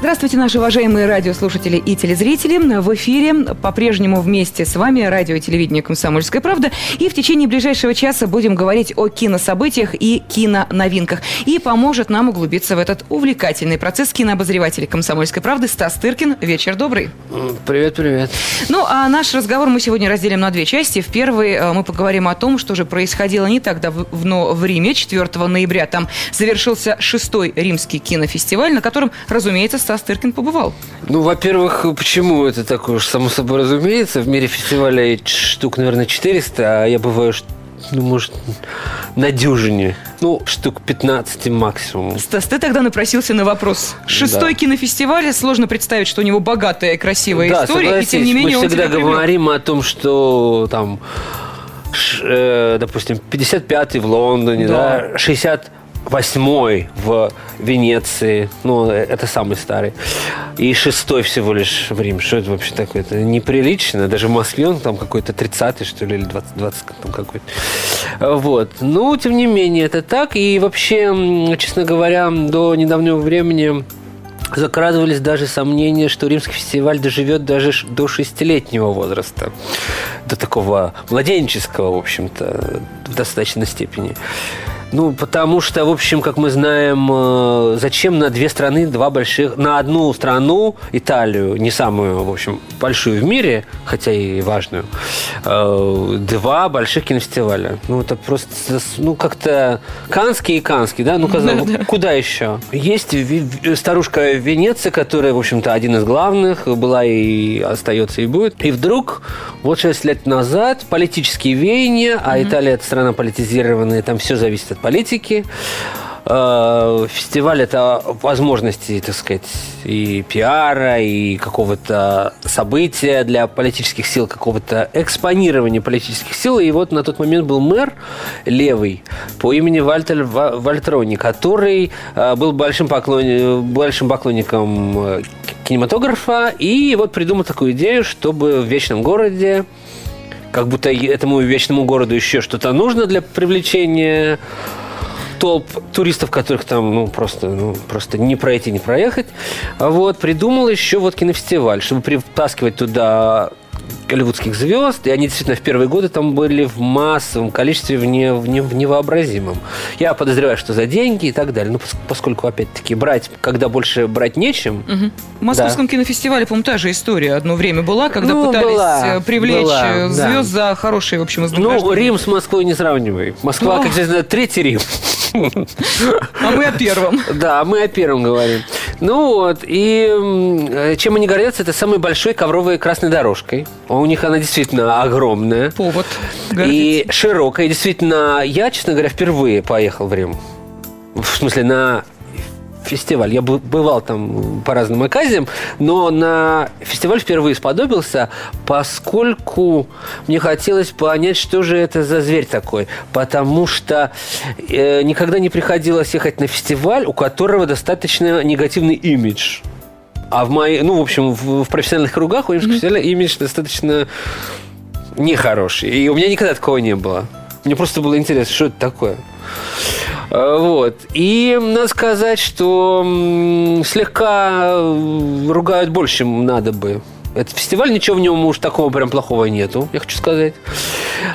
Здравствуйте, наши уважаемые радиослушатели и телезрители. В эфире по-прежнему вместе с вами радио и телевидение «Комсомольская правда». И в течение ближайшего часа будем говорить о кинособытиях и киноновинках. И поможет нам углубиться в этот увлекательный процесс кинообозреватель «Комсомольской правды» Стас Тыркин. Вечер добрый. Привет, привет. Ну, а наш разговор мы сегодня разделим на две части. В первой э, мы поговорим о том, что же происходило не так давно в Риме. 4 ноября там завершился шестой римский кинофестиваль, на котором, разумеется, Стас Тыркин побывал. Ну, во-первых, почему это такое уж само собой разумеется? В мире фестиваля штук, наверное, 400, а я бываю, ну, может, на дюжине. Ну, штук 15 максимум. Стас, ты тогда напросился на вопрос. Шестой да. кинофестиваль, сложно представить, что у него богатая, красивая да, история, согласись, и тем не менее мы всегда говорим о том, что там, э, допустим, 55-й в Лондоне, да, да 60 восьмой в Венеции, ну, это самый старый, и шестой всего лишь в Рим. Что это вообще такое? Это неприлично. Даже в Москве он там какой-то 30-й, что ли, или 20, 20 там какой-то. Вот. Ну, тем не менее, это так. И вообще, честно говоря, до недавнего времени закрадывались даже сомнения, что римский фестиваль доживет даже до шестилетнего возраста, до такого младенческого, в общем-то, в достаточной степени. Ну, потому что, в общем, как мы знаем, э, зачем на две страны, два больших, на одну страну, Италию, не самую, в общем, большую в мире, хотя и важную, э, два больших кинофестиваля. Ну, это просто, ну, как-то Канский и Канский, да? Ну, казалось, да, да. куда еще? Есть старушка Венеция, которая, в общем-то, один из главных, была и остается, и будет. И вдруг, вот шесть лет назад, политические веяния, а Италия – это страна политизированная, там все зависит от политики. Э, фестиваль – это возможности, так сказать, и пиара, и какого-то события для политических сил, какого-то экспонирования политических сил. И вот на тот момент был мэр левый по имени Вальтер Вальтрони, который э, был большим, поклонником, большим поклонником э, кинематографа, и вот придумал такую идею, чтобы в Вечном городе как будто этому вечному городу еще что-то нужно для привлечения толп туристов, которых там ну, просто, ну, просто не пройти, не проехать. Вот, придумал еще вот кинофестиваль, чтобы притаскивать туда голливудских звезд, и они действительно в первые годы там были в массовом количестве, в, не, в, не, в невообразимом. Я подозреваю, что за деньги и так далее. Ну, поскольку, опять-таки, брать, когда больше брать нечем. Угу. В Московском да. кинофестивале, по-моему, та же история одно время была, когда ну, пытались была, э, привлечь была, э, звезд да. за хорошие, в общем, Ну, Рим с Москвой не сравнивай. Москва, ну. как известно, третий Рим. А мы о первом. Да, мы о первом говорим. Ну вот, и чем они гордятся, это самой большой ковровой красной дорожкой. У них она действительно огромная. Повод. И широкая. Действительно, я, честно говоря, впервые поехал в Рим. В смысле, на фестиваль. Я бывал там по разным оказиям, но на фестиваль впервые сподобился, поскольку мне хотелось понять, что же это за зверь такой. Потому что э, никогда не приходилось ехать на фестиваль, у которого достаточно негативный имидж. А в моей, ну, в общем, в, в профессиональных кругах у римского фестиваля имидж достаточно нехороший. И у меня никогда такого не было. Мне просто было интересно, что это такое. Э, вот. И надо сказать, что слегка э, ругают больше, чем надо бы. Этот фестиваль, ничего в нем уж такого прям плохого нету, я хочу сказать.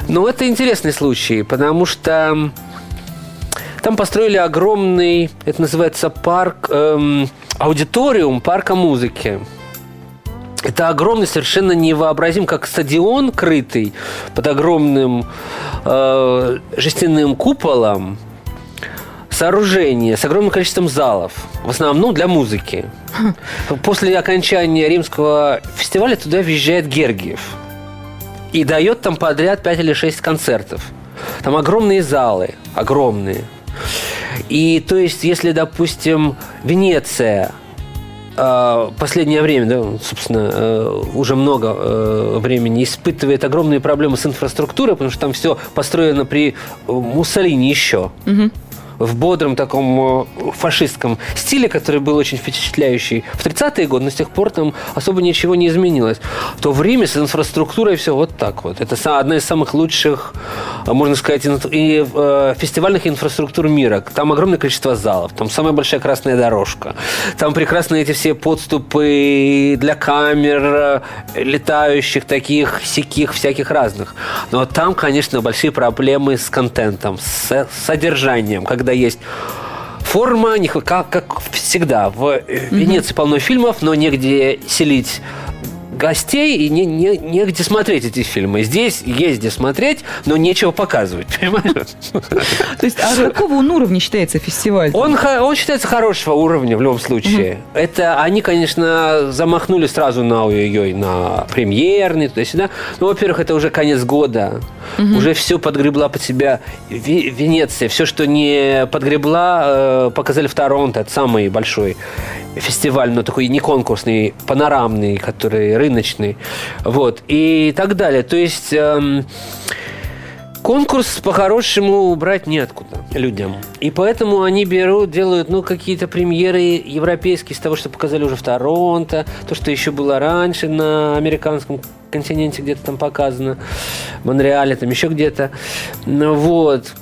Но это интересный случай, потому что там построили огромный, это называется парк, эм, аудиториум парка музыки. Это огромный, совершенно невообразим, как стадион крытый под огромным э, жестяным куполом сооружение с огромным количеством залов, в основном для музыки. После окончания римского фестиваля туда въезжает Гергиев и дает там подряд 5 или 6 концертов. Там огромные залы, огромные. И то есть, если, допустим, Венеция э, последнее время, да, собственно, э, уже много э, времени испытывает огромные проблемы с инфраструктурой, потому что там все построено при Муссолини еще. Угу. В бодром таком э, фашистском стиле, который был очень впечатляющий в 30-е годы, но с тех пор там особо ничего не изменилось, то в Риме с инфраструктурой все вот так вот. Это одна из самых лучших, э, можно сказать, и э, фестивальных инфраструктур мира. Там огромное количество залов, там самая большая красная дорожка, там прекрасные эти все подступы для камер, летающих таких, сяких, всяких разных. Но там, конечно, большие проблемы с контентом, с содержанием, когда есть форма, как, как всегда. В Венеции полно фильмов, но негде селить гостей и не, не, негде смотреть эти фильмы. Здесь есть где смотреть, но нечего показывать, понимаешь? То есть, а какого он уровня считается фестиваль? Он, он считается хорошего уровня в любом случае. Это они, конечно, замахнули сразу на ой-ой-ой, на премьерный, туда-сюда. Ну, во-первых, это уже конец года. Уже все подгребла под себя Венеция. Все, что не подгребла, э, показали в Торонто. Это самый большой фестиваль, но такой не конкурсный, панорамный, который рыночный, вот, и так далее. То есть эм, конкурс по-хорошему брать неоткуда людям. И поэтому они берут, делают, ну, какие-то премьеры европейские с того, что показали уже в Торонто, то, что еще было раньше на американском континенте где-то там показано, в Монреале, там еще где-то. Ну, вот.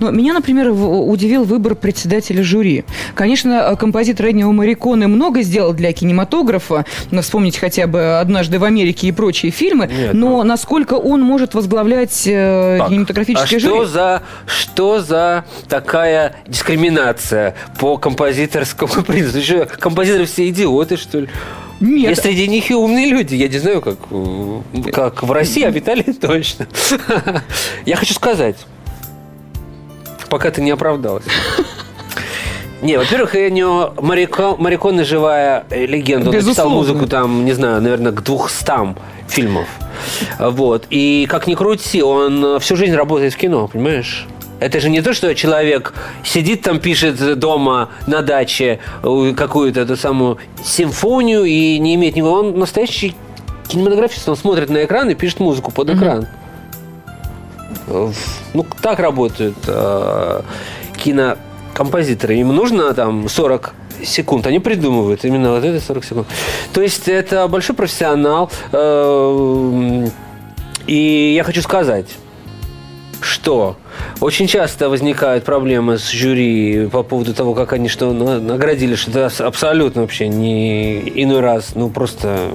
Но меня, например, удивил выбор председателя жюри. Конечно, композитор Эннио Мариконе много сделал для кинематографа, но вспомнить хотя бы «Однажды в Америке» и прочие фильмы, Нет, но ну... насколько он может возглавлять э, так, кинематографическое а жюри? Что за, что за такая дискриминация по композиторскому принципу? Композиторы все идиоты, что ли? Нет. Я среди них и умные люди. Я не знаю, как, как в России, а в Италии точно. Я хочу сказать, пока ты не оправдалась. Не, во-первых, Энио Мариконе живая легенда. Он написал музыку там, не знаю, наверное, к двухстам фильмов. Вот. И как ни крути, он всю жизнь работает в кино, понимаешь? Это же не то, что человек сидит там, пишет дома на даче какую-то эту самую симфонию и не имеет никакого... Он настоящий кинематографист, он смотрит на экран и пишет музыку под экран. Mm-hmm. Ну, так работают э, кинокомпозиторы. Им нужно там 40 секунд. Они придумывают именно вот это 40 секунд. То есть это большой профессионал. Э, и я хочу сказать, что очень часто возникают проблемы с жюри по поводу того, как они что наградили, что это абсолютно вообще не иной раз, ну просто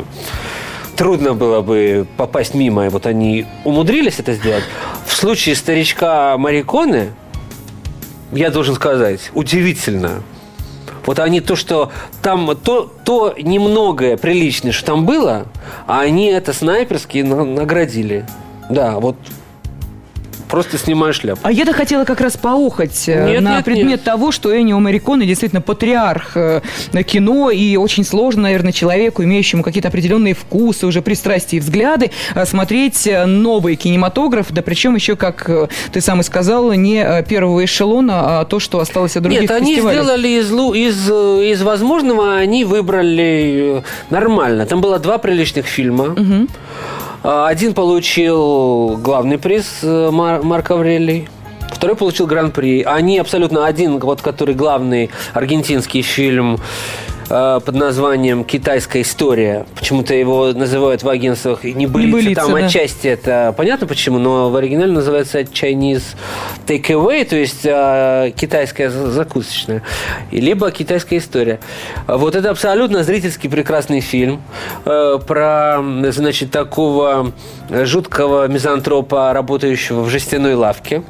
трудно было бы попасть мимо, и вот они умудрились это сделать. В случае старичка Мариконы, я должен сказать, удивительно. Вот они то, что там, то, то немногое приличное, что там было, а они это снайперски наградили. Да, вот Просто снимаешь шляпу. А я-то хотела как раз поухать э, нет, на нет, предмет нет. того, что Эннио Мариконе действительно патриарх э, кино, и очень сложно, наверное, человеку, имеющему какие-то определенные вкусы, уже пристрастия и взгляды, э, смотреть новый кинематограф, да причем еще, как ты сам и сказал, не первого эшелона, а то, что осталось от других Нет, они фестивалей. сделали из, из, из возможного, они выбрали нормально. Там было два приличных фильма. Угу. А, один получил главный приз э, Мар- Марк Аврелий. Второй получил гран-при. Они абсолютно один, вот который главный аргентинский фильм Э, под названием «Китайская история». Почему-то его называют в агентствах не были там да. отчасти это понятно почему, но в оригинале называется Chinese Takeaway, то есть э, китайская закусочная, либо китайская история. Вот это абсолютно зрительский прекрасный фильм э, про, значит, такого жуткого мизантропа, работающего в жестяной лавке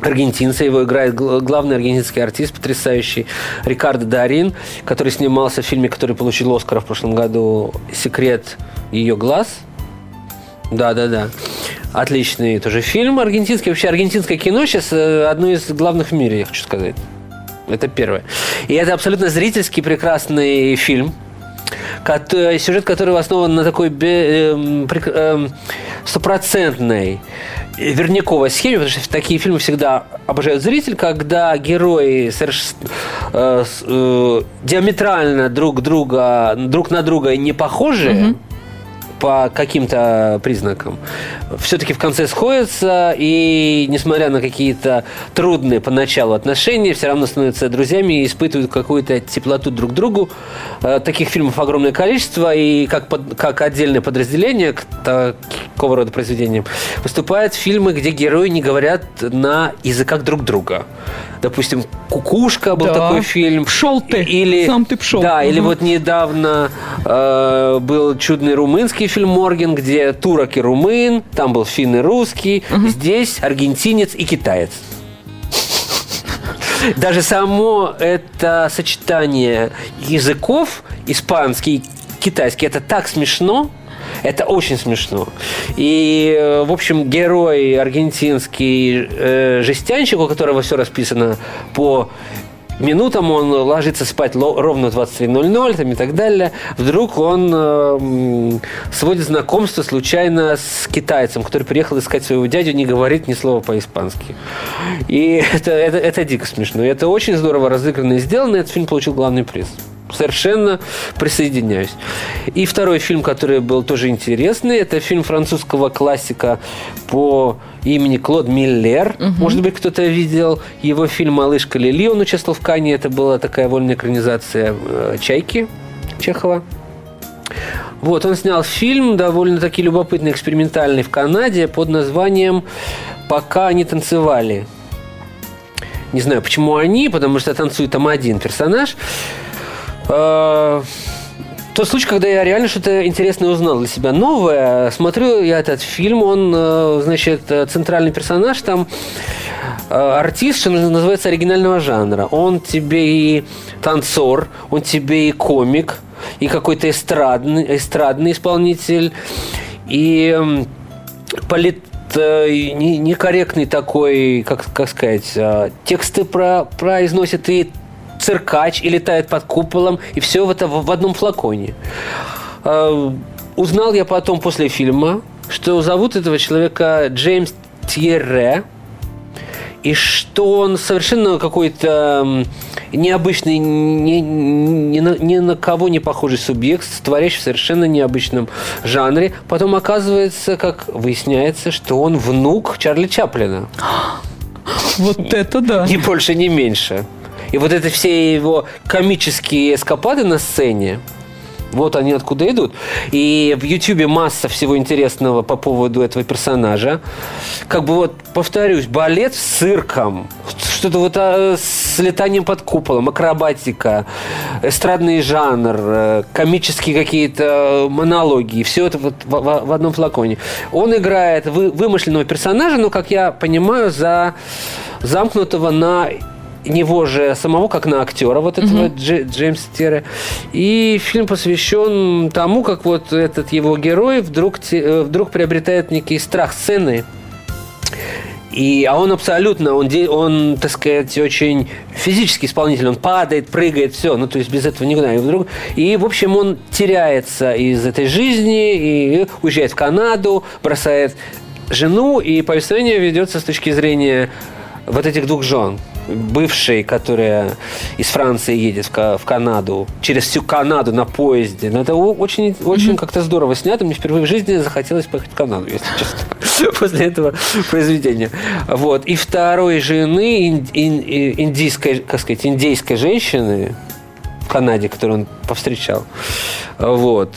аргентинца. Его играет главный аргентинский артист, потрясающий Рикардо Дарин, который снимался в фильме, который получил Оскар в прошлом году «Секрет ее глаз». Да-да-да. Отличный тоже фильм аргентинский. Вообще аргентинское кино сейчас э, одно из главных в мире, я хочу сказать. Это первое. И это абсолютно зрительский прекрасный фильм – сюжет который основан на такой эм, эм, стопроцентной верняковой схеме, потому что такие фильмы всегда обожают зритель, когда герои соверш... э, э, диаметрально друг друга, друг на друга не похожи, угу. По каким-то признакам. Все-таки в конце сходятся, и несмотря на какие-то трудные поначалу отношения, все равно становятся друзьями и испытывают какую-то теплоту друг к другу. Э, таких фильмов огромное количество, и как, под, как отдельное подразделение к такого рода произведениям выступают фильмы, где герои не говорят на языках друг друга. Допустим, «Кукушка» был Да. такой фильм. Пшел ты. Или, Сам ты пшел. Да, или Мгм. вот недавно э, был чудный румынский фильм «Морген», где турок и румын, там был финн и русский, здесь аргентинец и китаец. Даже само это сочетание языков, испанский и китайский, это так смешно, это очень смешно. И, э, в общем, герой аргентинский э, жестянщик, у которого все расписано по минутам, он ложится спать ровно в 23.00 там, и так далее. Вдруг он э, м, сводит знакомство случайно с китайцем, который приехал искать своего дядю, не говорит ни слова по-испански. И это, это, это дико смешно. И это очень здорово разыграно и сделано. Этот фильм получил главный приз. Совершенно присоединяюсь. И второй фильм, который был тоже интересный, это фильм французского классика по имени Клод Миллер. Может быть, кто-то видел его фильм «Малышка Лили». Он участвовал в Кане. Это была такая вольная экранизация э, «Чайки» Чехова. Вот, он снял фильм довольно-таки любопытный, экспериментальный в Канаде под названием «Пока они танцевали». Не знаю, почему они, потому что танцует там один персонаж. Э, Тот случай, когда я реально что-то интересное узнал для себя новое. Смотрю я этот фильм, он, э, значит, э, центральный персонаж там артист, что называется, оригинального жанра. Он тебе и танцор, он тебе и комик, и какой-то эстрадный, эстрадный исполнитель, и полит не- некорректный такой, как, как сказать, тексты про, произносит и циркач, и летает под куполом, и все это в, одном флаконе. Э, Узнал я потом после фильма, что зовут этого человека Джеймс Тьерре, и что он совершенно какой-то необычный, ни, ни на, ни на кого не похожий субъект, творящий в совершенно необычном жанре. Потом оказывается, как выясняется, что он внук Чарли Чаплина. Вот это да. Ни больше, ни меньше. И вот это все его комические эскапады на сцене, вот они откуда идут. И в Ютьюбе масса всего интересного по поводу этого персонажа. Как бы вот, повторюсь, балет с цирком, что-то вот а, с летанием под куполом, акробатика, эстрадный жанр, э, комические какие-то монологи. Все это вот в, в- в одном флаконе. Он играет вы- вымышленного персонажа, но, как я понимаю, за замкнутого на него же самого, как на актера вот этого Дж- Джеймса Терре. И фильм посвящен тому, как вот этот его герой вдруг, э, вдруг приобретает некий страх сцены. И, а он абсолютно, он, он, так сказать, очень физический исполнитель, он падает, прыгает, все, ну, то есть без этого никуда. И, вдруг, и, в общем, он теряется из этой жизни и уезжает в Канаду, бросает жену, и повествование ведется с точки зрения вот этих двух жен. Бывшей, которая из Франции едет в, в Канаду, через всю Канаду на поезде. Но это о- очень, очень как-то здорово снято. Мне впервые в жизни захотелось поехать в Канаду, если честно, после этого произведения. Вот. И второй жены индийской, как сказать, индейской женщины в Канаде, которую он повстречал. Вот.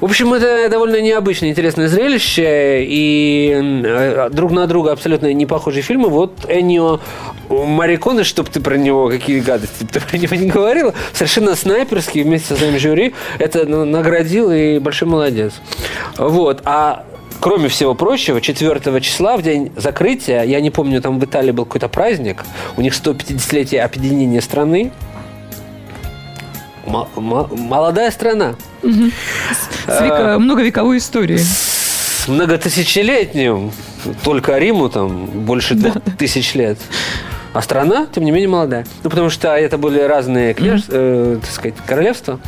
В общем, это довольно необычное, интересное зрелище, и э, друг на друга абсолютно не похожие фильмы. Вот Эннио Мариконе, чтобы ты про него, какие гадости ты про него не говорила, совершенно снайперский вместе со своим жюри это на- наградил, и большой молодец. Вот. А Кроме всего прочего, 4 числа, в день закрытия, я не помню, там в Италии был какой-то праздник, у них 150-летие объединения страны, молодая страна. С века- многовековой историей. С многотысячелетним, только Риму там больше двух тысяч лет. А страна, тем не менее, молодая. Ну, потому что это были разные княж, э, так сказать, королевства.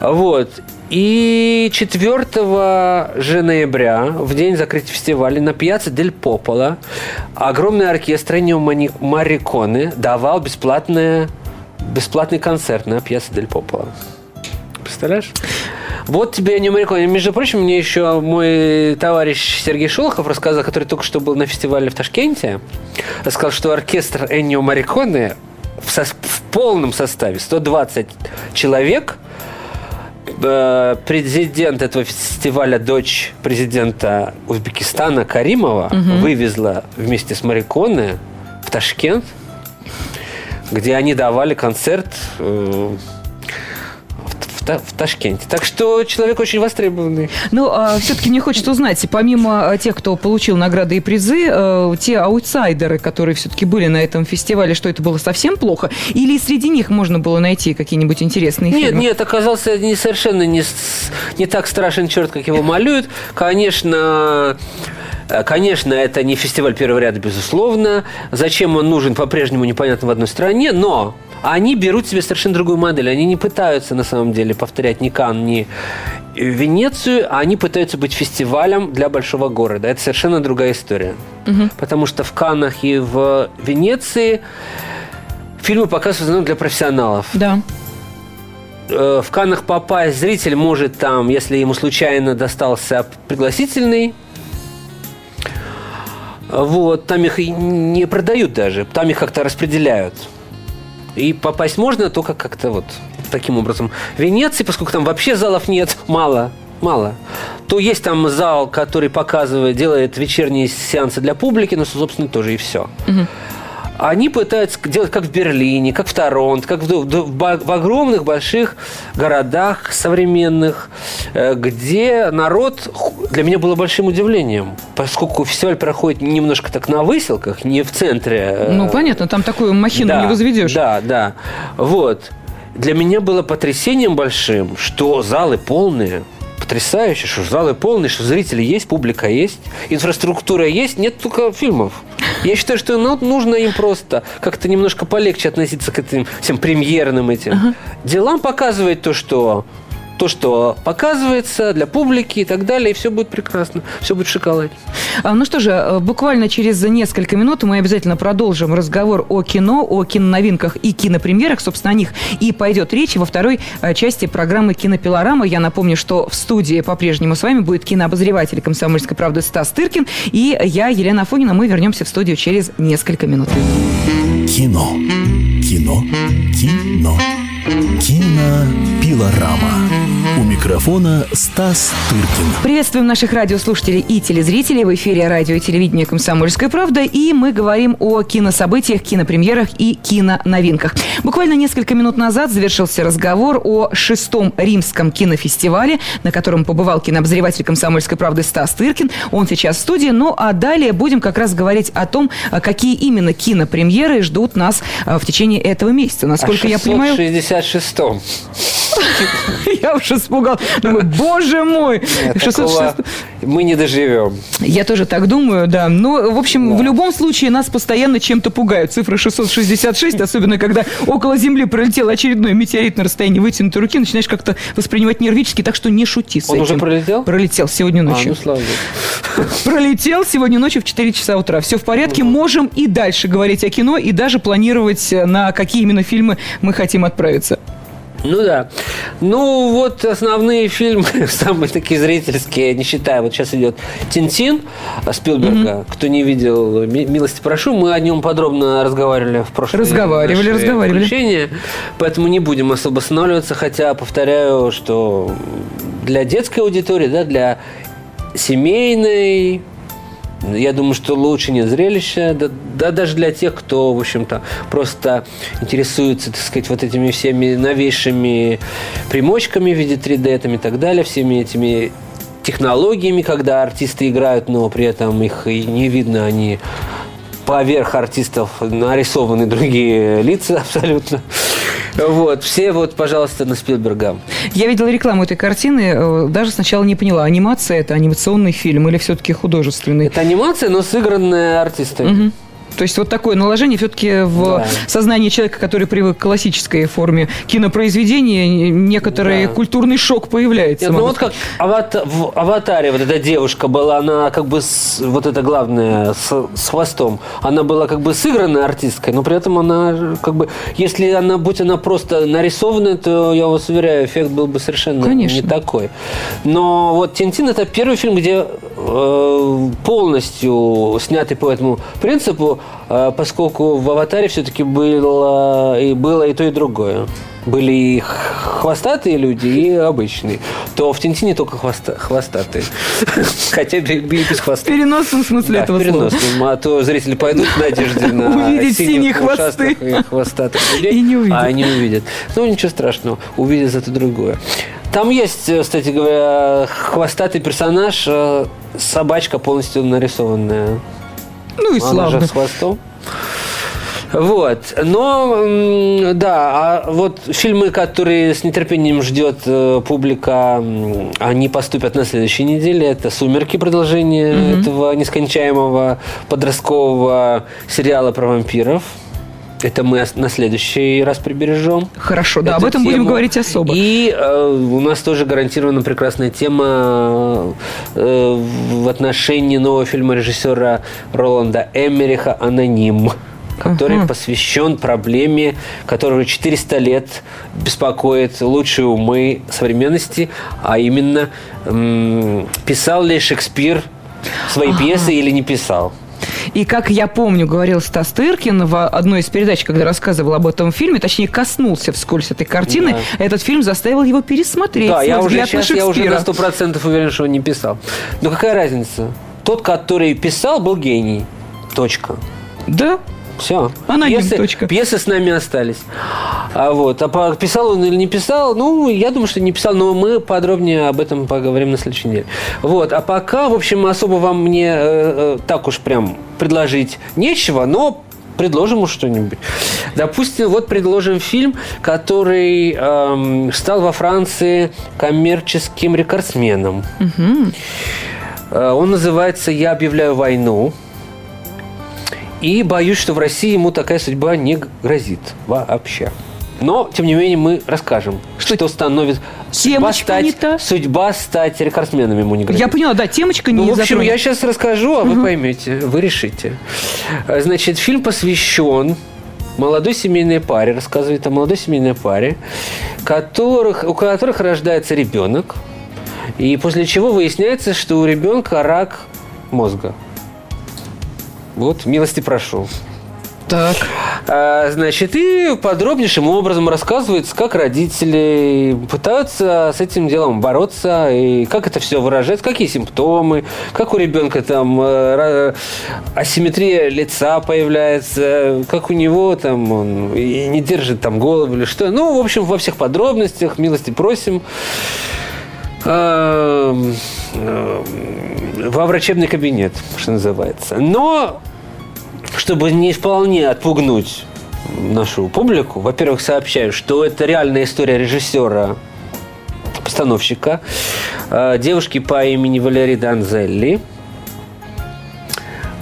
Вот. И 4 же ноября, в день закрытия фестиваля, на пьяце Дель Попола огромный оркестр Эннио Мани- Мариконе давал бесплатное, бесплатный концерт на пьяце Дель Попола. Представляешь? Вот тебе не Мариконе. Между прочим, мне еще мой товарищ Сергей Шолохов рассказал, который только что был на фестивале в Ташкенте, рассказал, что оркестр Эннио Мариконе в, со- в полном составе, 120 человек, э, президент этого фестиваля, дочь президента Узбекистана Каримова, вывезла вместе с Мариконе в Ташкент, где они давали концерт э, в, в Та- в Ташкенте. Так что человек очень востребованный. Ну, все-таки мне хочется узнать, помимо а, тех, кто получил награды и призы, э, те аутсайдеры, которые все-таки были на этом фестивале, что это было совсем плохо? Или среди них можно было найти какие-нибудь интересные Нет, фильмы? нет, оказался не совершенно не, не так страшен черт, как его малюют. Конечно, Конечно, это не фестиваль первого ряда, безусловно. Зачем он нужен, по-прежнему непонятно в одной стране, но они берут себе совершенно другую модель. Они не пытаются, на самом деле, повторять ни Кан, ни Венецию, а они пытаются быть фестивалем для большого города. Это совершенно другая история. Потому что в Каннах и в Венеции фильмы показывают в основном для профессионалов Да. э, в Каннах попасть зритель может там, если ему случайно достался пригласительный, вот, там их и не продают даже, там их как-то распределяют. И попасть можно только как-то вот таким образом. В Венеции, поскольку там вообще залов нет, мало, мало, то есть там зал, который показывает, делает вечерние сеансы для публики, но, собственно, тоже и все. Они пытаются делать как в Берлине, как в Торонто, как в, в- в- огромных больших городах современных, э, где народ для меня было большим удивлением, поскольку фестиваль проходит немножко так на выселках, не в центре. э, Ну, понятно, там такую махину да, не возведешь. Да, да. Вот. Для меня было потрясением большим, что залы полные. Потрясающе, что залы полные, что зрители есть, публика есть, инфраструктура есть, нет только фильмов. Я считаю, что ну, нужно им просто как-то немножко полегче относиться к этим всем премьерным этим делам, показывать то, что то, что показывается для публики и так далее, и все будет прекрасно, все будет в шоколаде. А, Ну что же, э, буквально через несколько минут мы обязательно продолжим разговор о кино, о киноновинках и кинопремьерах. Собственно, о них и пойдет речь во второй э, части программы «Кинопилорама». Я напомню, что в студии по-прежнему с вами будет кинообозреватель «Комсомольской правды» Стас Тыркин. И я, Елена Афонина. Мы вернемся в студию через несколько минут. Кино. Кино. Кино. Кинопилорама. У микрофона Стас Тыркин. Приветствуем наших радиослушателей и телезрителей в эфире радио и телевидения «Комсомольская правда». И мы говорим о кинособытиях, кинопремьерах и киноновинках. Буквально несколько минут назад завершился разговор о шестом римском кинофестивале, на котором побывал кинообозреватель «Комсомольской правды» Стас Тыркин. Он сейчас в студии. Ну, а далее будем как раз говорить о том, а, какие именно кинопремьеры ждут нас а, в течение этого месяца. Насколько а я понимаю... 666-м. Я уж испугал. Думаю, боже мой! Нет, 606 такого мы не доживем. Я тоже так думаю, да. Ну, в общем, Да. в любом случае нас постоянно чем-то пугают. Цифра 666, особенно когда около Земли пролетел очередной метеорит на расстоянии вытянутой руки, начинаешь как-то воспринимать нервически, так что не шути с Он этим. уже пролетел? Пролетел сегодня А, ночью. ну слава богу. Пролетел сегодня ночью в 4 часа утра. Все в порядке. Можем и дальше говорить о кино, и даже планировать, э, на какие именно фильмы мы хотим отправиться. Ну да. Ну вот основные фильмы, самые такие зрительские, не считая, вот сейчас идет Тинтин Спилберга. Кто не видел, ми- милости прошу, мы о нем подробно разговаривали в прошлом Разговаривали, разговаривали. поэтому не будем особо останавливаться, хотя повторяю, что для детской аудитории, да, для семейной, я думаю, что лучше нет зрелища, да, да даже для тех, кто, в общем-то, просто интересуется, так сказать, вот этими всеми новейшими примочками в виде 3D там и так далее, всеми этими технологиями, когда артисты играют, но при этом их и не видно, они поверх артистов нарисованы другие лица абсолютно. Вот, все вот, пожалуйста, на Спилберга. Я видела рекламу этой картины, э, даже сначала не поняла, анимация это анимационный фильм или все-таки художественный. Это анимация, но сыгранная артистами. То есть вот такое наложение все-таки в Да. сознании человека, который привык к классической форме кинопроизведения, некоторый Да. культурный шок появляется. Нет, ну вот как авата- в «Аватаре» вот эта девушка была, она как бы, с- вот это главное, с, с хвостом, она была как бы сыгранной артисткой, но при этом она как бы, если она, будь она просто нарисованная, то, я вас уверяю, эффект был бы совершенно Конечно. не такой. Но вот «Тинтин» – это первый фильм, где полностью снятый по этому принципу, э, поскольку в «Аватаре» все-таки было и, было и то, и другое. Были и хвостатые люди, и обычные. То в «Тинтине» только хвоста- хвостатые. Хотя бы и без В хвоста. переносном смысле Да, этого в слова. А то зрители пойдут в надежде на Увидеть синие хвосты. и хвостатых людей. И не увидят. А они увидят. Ну, ничего страшного. Увидят зато другое. Там есть, э, кстати говоря, хвостатый персонаж, э, собачка полностью нарисованная. Ну и Она славно. же с хвостом. Вот. Но, да, а вот фильмы, которые с нетерпением ждет э, публика, они поступят на следующей неделе. Это «Сумерки», продолжение этого нескончаемого подросткового сериала про вампиров. Это мы на следующий раз прибережем. Хорошо, да, об этом будем тему. говорить особо. И э, у нас тоже гарантирована прекрасная тема э, в отношении нового фильма режиссера Роланда Эмериха «Аноним», который Ага. посвящен проблеме, которая уже 400 лет беспокоит лучшие умы современности, а именно писал ли Шекспир свои пьесы или не писал. И как я помню, говорил Стас Тыркин в одной из передач, когда рассказывал об этом фильме, точнее, коснулся вскользь этой картины, этот фильм заставил его пересмотреть Да, я уже сейчас я уже на сто процентов уверен, что он не писал. Но какая разница? Тот, который писал, был гений. Точка. Да, Все. Аноним, пьесы, точка. пьесы с нами остались. А вот, а писал он или не писал, ну, я думаю, что не писал, но мы подробнее об этом поговорим на следующей неделе. Вот, а пока, в общем, особо вам мне э, э, так уж прям предложить нечего, но предложим уж что-нибудь. Допустим, вот предложим фильм, который эм, стал во Франции коммерческим рекордсменом. Э, Он называется «Я объявляю войну». И боюсь, что в России ему такая судьба не грозит вообще. Но, тем не менее, мы расскажем, что, становится... Судьба стать, не та. судьба стать рекордсменом ему не грозит. я поняла, да, темочка не Ну, в общем, затронута. я сейчас расскажу, а вы поймете, вы решите. Значит, фильм посвящен молодой семейной паре, рассказывает о молодой семейной паре, которых, у которых рождается ребенок, и после чего выясняется, что у ребенка рак мозга. Вот, милости прошу. Так. А, Значит, и подробнейшим образом рассказывается, как родители пытаются с этим делом бороться, и как это все выражается, какие симптомы, как у ребенка там э, асимметрия лица появляется, как у него там он и не держит там голову или что. Ну, в общем, во всех подробностях, милости просим. Эм, эм, Во врачебный кабинет, что называется. Но чтобы не вполне отпугнуть нашу публику, во-первых, сообщаю, что это реальная история режиссера, постановщика, э, девушки по имени Валерий Данзелли.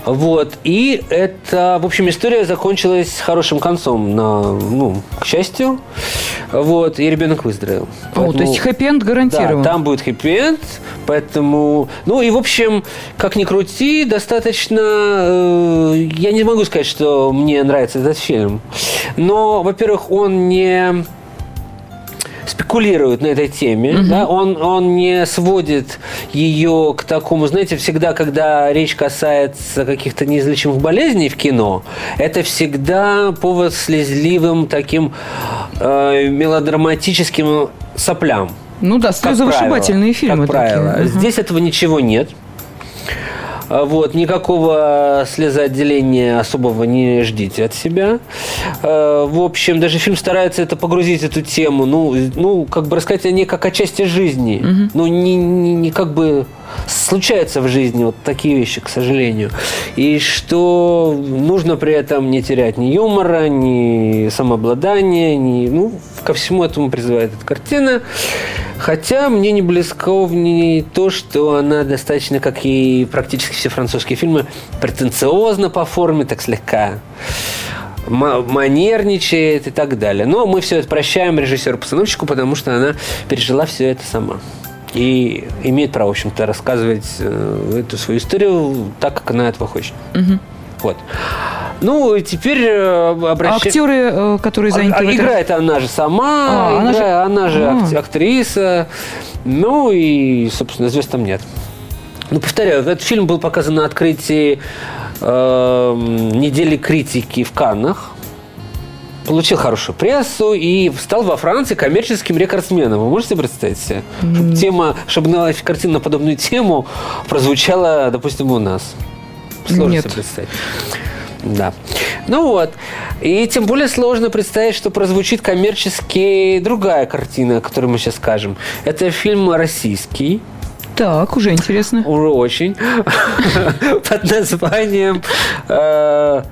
Вот. И это, в общем, история закончилась хорошим концом, на, ну, к счастью. Вот. И ребенок выздоровел. О, то есть хэппи-энд гарантирован. Да, там будет хэппи-энд, поэтому... Ну и, в общем, как ни крути, достаточно... э, я не могу сказать, что мне нравится этот фильм. Но, во-первых, он не спекулирует на этой теме, да, он, он не сводит ее к такому, знаете, всегда, когда речь касается каких-то неизлечимых болезней в кино, это всегда повод слезливым таким э, мелодраматическим соплям. Ну да, слезовышибательные фильмы Как правило. такие. Здесь этого ничего нет. А, Вот, никакого слезоотделения особого не ждите от себя. Э, В общем, даже фильм старается это погрузить эту тему, ну, ну как бы рассказать о ней как о части жизни. Ну, не, не, не как бы случаются в жизни вот такие вещи, к сожалению. И что нужно при этом не терять ни юмора, ни самообладания, ни, ну, ко всему этому призывает эта картина. Хотя мне не близко в ней то, что она достаточно, как и практически все французские фильмы, претенциозна по форме, так слегка манерничает и так далее. Но мы все это прощаем режиссеру-постановщику, потому что она пережила все это сама. И имеет право, в общем-то, рассказывать э, эту свою историю так, как она этого хочет. Угу. Вот. Ну, теперь э, обращаемся... А актеры, э, которые а, заняты... А, играет она же сама, а, она, же... она же а. актриса. Ну, и, собственно, звезд там нет. Ну, повторяю, этот фильм был показан на открытии э, недели критики в Каннах. Получил хорошую прессу и стал во Франции коммерческим рекордсменом. Вы можете представить себе? Mm. Чтобы тема, чтобы на картина на подобную тему прозвучала, допустим, у нас. Сложно Нет. себе представить. Да. Ну вот. И тем более сложно представить, что прозвучит коммерчески другая картина, о которой мы сейчас скажем. Это фильм российский. Так, уже интересно. Уже очень. Под названием э,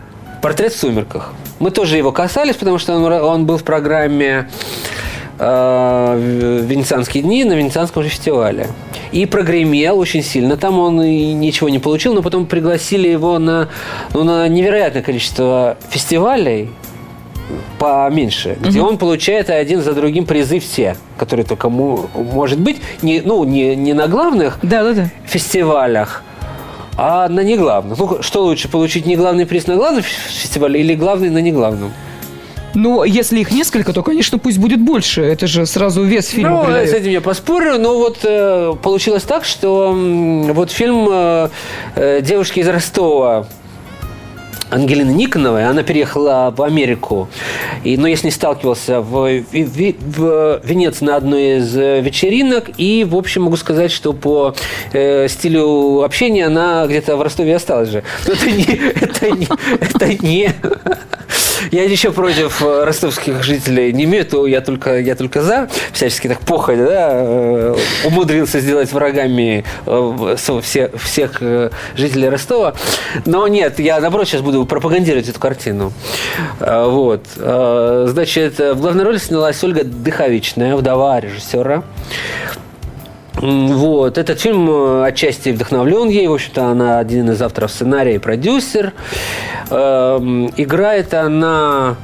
«Портрет в сумерках». Мы тоже его касались, потому что он был в программе э, «Венецианские дни» на Венецианском фестивале. И прогремел очень сильно. Там он и ничего не получил, но потом пригласили его на, ну, на невероятное количество фестивалей поменьше, где угу. он получает один за другим призы все, которые только может быть, не, ну, не, не на главных да, да, да. фестивалях, а на неглавных. Ну, что лучше, получить не главный приз на главном фестивале или главный на неглавном? Ну, если их несколько, то, конечно, пусть будет больше. Это же сразу вес фильма Ну, придает. с этим я поспорю. Но вот э, получилось так, что э, вот фильм э, э, «Девушки из Ростова» Ангелины Никоновой, она переехала в Америку, и, но я с ней сталкивался в, в, в Венеции на одной из э, вечеринок, и, в общем, могу сказать, что по э, стилю общения она где-то в Ростове осталась же. Но это не, это не, это не я ничего против э, ростовских жителей не имею, то я только, я только за. Всячески так похоть, да, э, умудрился сделать врагами э, всех, всех жителей Ростова. Но нет, я, наоборот, сейчас буду пропагандировать эту картину. Вот. Значит, в главной роли снялась Ольга Дыховичная, вдова режиссера. Вот. Этот фильм э, отчасти вдохновлен ей. В общем-то, она один из авторов сценария и продюсер. Эм, играет она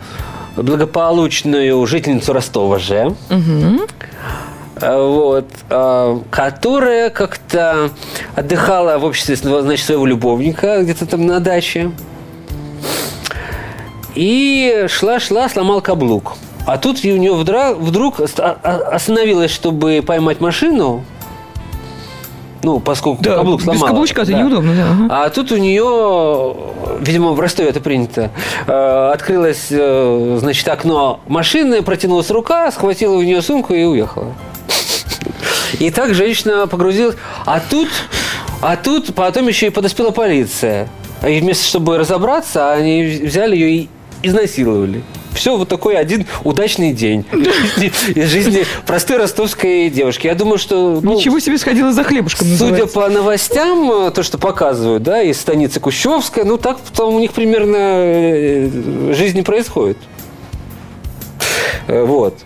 благополучную жительницу Ростова же. Угу. Вот, э, которая как-то отдыхала в обществе значит, своего любовника где-то там на даче. И шла-шла, сломал каблук. А тут у нее вдруг остановилась, чтобы поймать машину, ну, поскольку да, каблук сломала. Без каблучка это да. неудобно, да. А тут у нее, видимо, в Ростове это принято, э, открылось, э, значит, окно машины, протянулась рука, схватила у нее сумку и уехала. И так женщина погрузилась. А тут, а тут потом еще и подоспела полиция. И вместо, чтобы разобраться, они взяли ее и изнасиловали. Все вот такой один удачный день из жизни простой ростовской девушки. Я думаю, что... Ну, Ничего себе сходила за хлебушком, Судя называется. по новостям, то, что показывают, да, из станицы Кущевская, ну, так там у них примерно э, жизнь не происходит. Вот.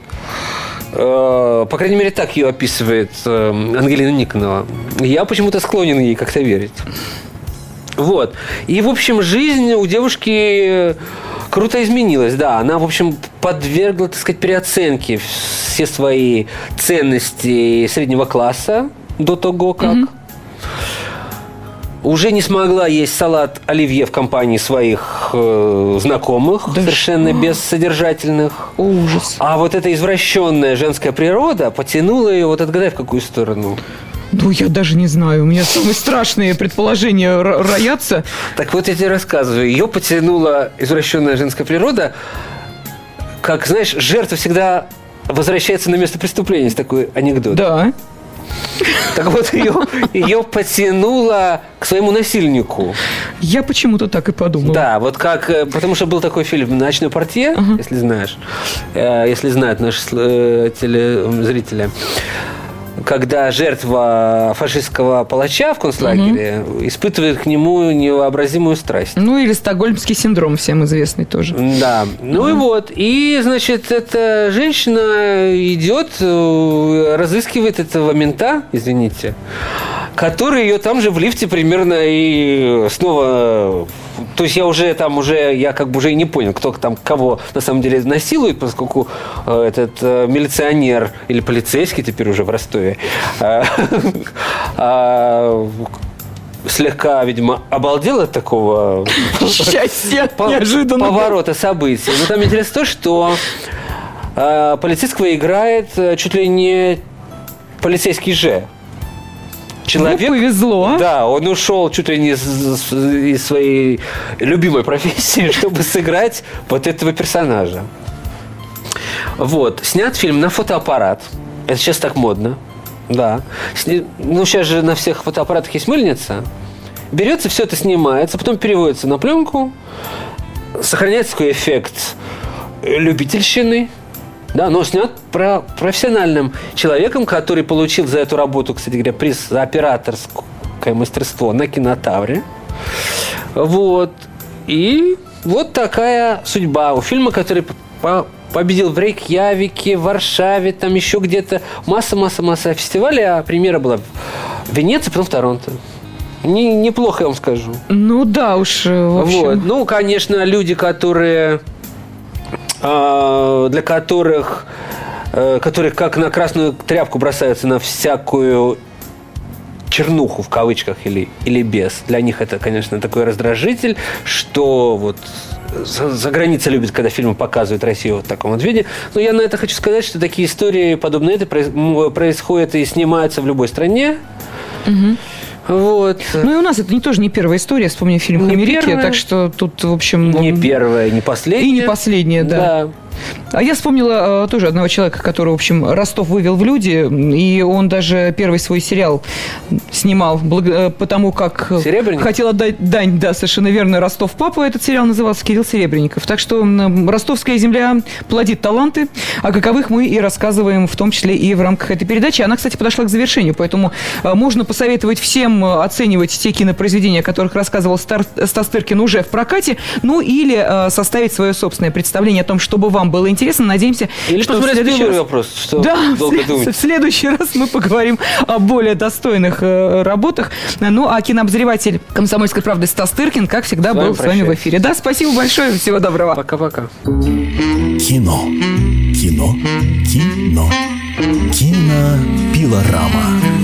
Э, по крайней мере, так ее описывает Ангелина Никонова. Я почему-то склонен ей как-то верить. Вот. И, в общем, жизнь у девушки круто изменилась, да. Она, в общем, подвергла, так сказать, переоценке все свои ценности среднего класса до того, как... Mm-hmm. Уже не смогла есть салат оливье в компании своих э, знакомых, да совершенно что? бессодержательных. Ужас. А вот эта извращенная женская природа потянула ее, вот отгадай, в какую сторону. Ну, я даже не знаю. У меня самые страшные предположения роятся. Так вот я тебе рассказываю. Ее потянула извращенная женская природа. Как, знаешь, жертва всегда возвращается на место преступления. Есть такой анекдот. Да. Так вот, ее, ее потянуло к своему насильнику. Я почему-то так и подумал. Да, вот как, э, потому что был такой фильм «Ночной портье», uh-huh. если знаешь, э, если знают наши э, телезрители. Когда жертва фашистского палача в концлагере испытывает к нему невообразимую страсть. Ну, или стокгольмский синдром всем известный тоже. Да. Ну и вот. И, значит, эта женщина идет, э, разыскивает этого мента, извините, который ее там же в лифте примерно и снова... То есть я уже там уже, я как бы уже и не понял, кто там кого на самом деле насилует, поскольку э, этот э, милиционер или полицейский теперь уже в Ростове э, а, слегка, видимо, обалдел от такого неожиданно. поворота событий. Но там интересно то, что э, полицейского играет э, чуть ли не полицейский же. Человек, Ну, повезло. да, он ушел чуть ли не из, из своей любимой профессии, чтобы сыграть вот этого персонажа. Вот. Снят фильм на фотоаппарат. Это сейчас так модно. Да. Сни- Ну, сейчас же на всех фотоаппаратах есть мыльница. Берется, все это снимается, потом переводится на пленку. Сохраняется такой эффект любительщины. Да, но снят про профессиональным человеком, который получил за эту работу, кстати говоря, приз за операторское мастерство на кинотавре. Вот. И вот такая судьба у фильма, который по- победил в Рейкьявике, в Варшаве, там еще где-то. Масса-масса-масса фестивалей, а премьера была в Венеции, потом в Торонто. Не- неплохо, я вам скажу. Ну да уж, э, в общем. Вот. Ну, конечно, люди, которые для которых э, которые как на красную тряпку бросаются на всякую чернуху в кавычках или, или без. Для них это, конечно, такой раздражитель, что вот за, за границей любят, когда фильмы показывают Россию вот в таком вот виде. Но я на это хочу сказать, что такие истории, подобные м, происходят и снимаются в любой стране. Вот. Ну и у нас это не, тоже не первая история, вспомни фильм «Хамерики», первая. так что тут, в общем... Не м, первое, не последнее. И не последнее, да. А я вспомнила э, тоже одного человека, который, в общем, Ростов вывел в люди, и он даже первый свой сериал снимал, э, потому как хотел отдать дань, да, совершенно верно, Ростов папа, этот сериал назывался Кирилл Серебренников. Так что ростовская земля плодит таланты, о каковых мы и рассказываем, в том числе и в рамках этой передачи. Она, кстати, подошла к завершению, поэтому э, можно посоветовать всем оценивать те кинопроизведения, о которых рассказывал Стас Тыркин уже в прокате, ну или составить свое собственное представление о том, чтобы вам было интересно. Надеемся, Или что в посмотреть следующий раз- вопрос, что да, долго в, след- думать. в следующий раз мы поговорим о более достойных э, работах. Ну, а кинообозреватель «Комсомольской правды» Стас Тыркин, как всегда, С был с вами в прощаюсь. эфире. Да, спасибо большое, всего доброго. Пока-пока. Кино. Кино. Кино. Кинопилорама.